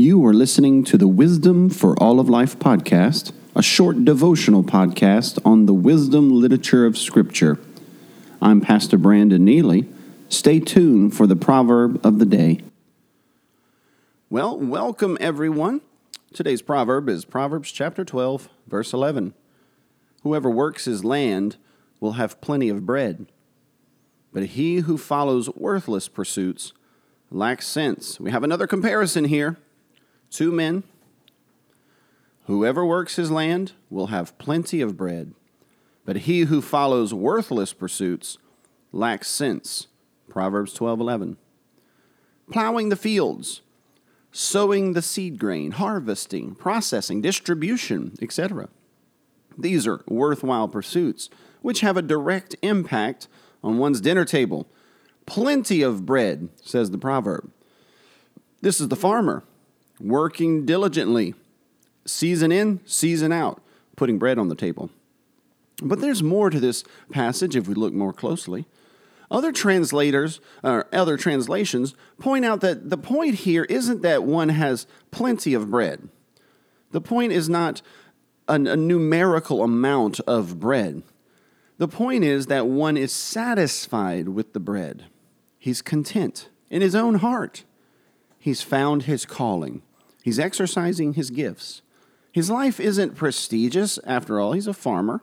You are listening to the Wisdom for All of Life podcast, a short devotional podcast on the wisdom literature of Scripture. I'm Pastor Brandon Neely. Stay tuned for the proverb of the day. Well, welcome everyone. Today's proverb is Proverbs chapter 12, verse 11. Whoever works his land will have plenty of bread, but he who follows worthless pursuits lacks sense. We have another comparison here. Two men. Whoever works his land will have plenty of bread, but he who follows worthless pursuits lacks sense. Proverbs 12:11. Plowing the fields, sowing the seed grain, harvesting, processing, distribution, etc. These are worthwhile pursuits which have a direct impact on one's dinner table. Plenty of bread, says the proverb. This is the farmer working diligently, season in, season out, putting bread on the table. But there's more to this passage if we look more closely. Other translators, or other translations, point out that the point here isn't that one has plenty of bread. The point is not a, a numerical amount of bread. The point is that one is satisfied with the bread. He's content in his own heart. He's found his calling. He's exercising his gifts. His life isn't prestigious, after all, he's a farmer.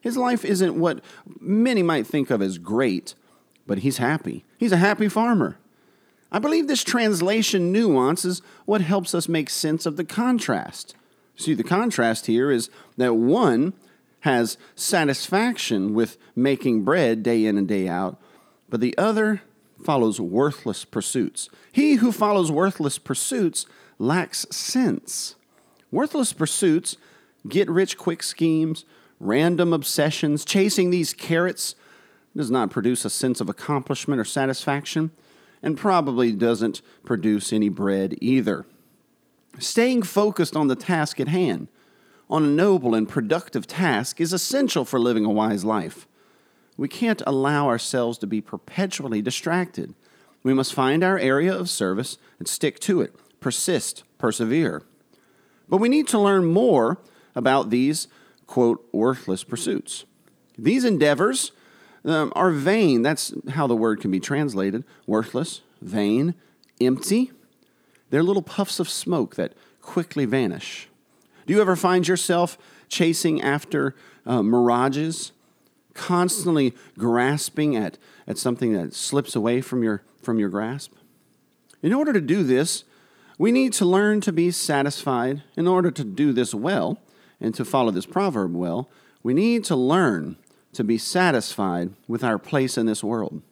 His life isn't what many might think of as great, but he's happy. He's a happy farmer. I believe this translation nuance is what helps us make sense of the contrast. See, the contrast here is that one has satisfaction with making bread day in and day out, but the other follows worthless pursuits. He who follows worthless pursuits lacks sense. Worthless pursuits, get rich quick schemes, random obsessions, chasing these carrots does not produce a sense of accomplishment or satisfaction, and probably doesn't produce any bread either. Staying focused on the task at hand, on a noble and productive task, is essential for living a wise life. We can't allow ourselves to be perpetually distracted. We must find our area of service and stick to it persist, persevere. But we need to learn more about these, quote, worthless pursuits. These endeavors um, are vain. That's how the word can be translated worthless, vain, empty. They're little puffs of smoke that quickly vanish. Do you ever find yourself chasing after uh, mirages, constantly grasping at, at something that slips away from your, from your grasp? In order to do this, we need to learn to be satisfied. In order to do this well and to follow this proverb well, we need to learn to be satisfied with our place in this world,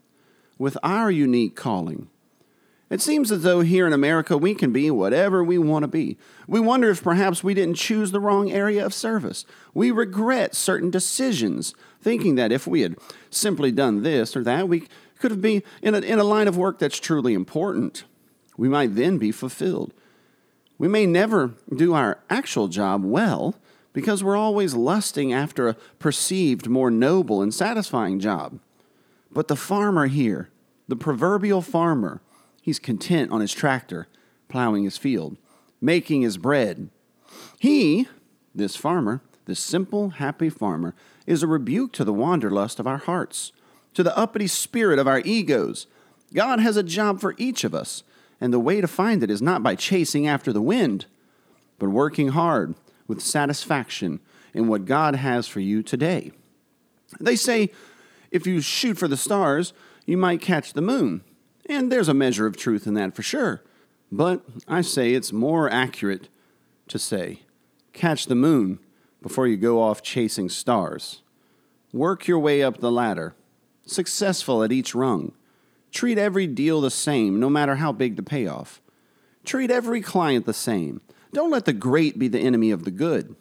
with our unique calling. It seems as though here in America we can be whatever we want to be. We wonder if perhaps we didn't choose the wrong area of service. We regret certain decisions, thinking that if we had simply done this or that, we could have been in a, in a line of work that's truly important we might then be fulfilled. We may never do our actual job well because we're always lusting after a perceived more noble and satisfying job. But the farmer here, the proverbial farmer, he's content on his tractor, plowing his field, making his bread. He, this farmer, this simple, happy farmer, is a rebuke to the wanderlust of our hearts, to the uppity spirit of our egos. God has a job for each of us, and the way to find it is not by chasing after the wind, but working hard with satisfaction in what God has for you today. They say if you shoot for the stars, you might catch the moon. And there's a measure of truth in that for sure. But I say it's more accurate to say catch the moon before you go off chasing stars. Work your way up the ladder, successful at each rung Treat every deal the same, no matter how big the payoff. Treat every client the same. Don't let the great be the enemy of the good.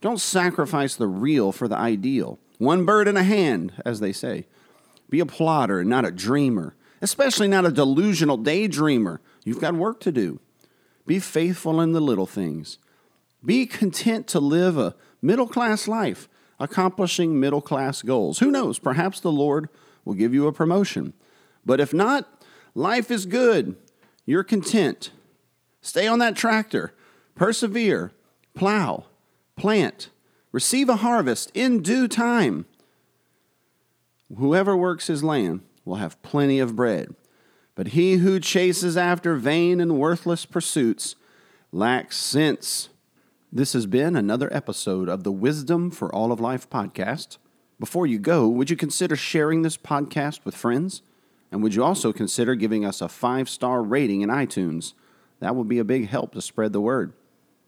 Don't sacrifice the real for the ideal. One bird in a hand, as they say. Be a plotter, not a dreamer, especially not a delusional daydreamer. You've got work to do. Be faithful in the little things. Be content to live a middle class life, accomplishing middle class goals. Who knows? Perhaps the Lord will give you a promotion. But if not, life is good. You're content. Stay on that tractor. Persevere. Plow. Plant. Receive a harvest in due time. Whoever works his land will have plenty of bread, but he who chases after vain and worthless pursuits lacks sense. This has been another episode of the Wisdom for All of Life podcast. Before you go, would you consider sharing this podcast with friends? And would you also consider giving us a five star rating in iTunes? That would be a big help to spread the word.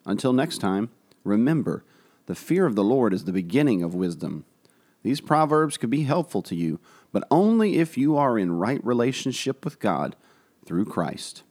Until next time, remember the fear of the Lord is the beginning of wisdom. These proverbs could be helpful to you, but only if you are in right relationship with God through Christ.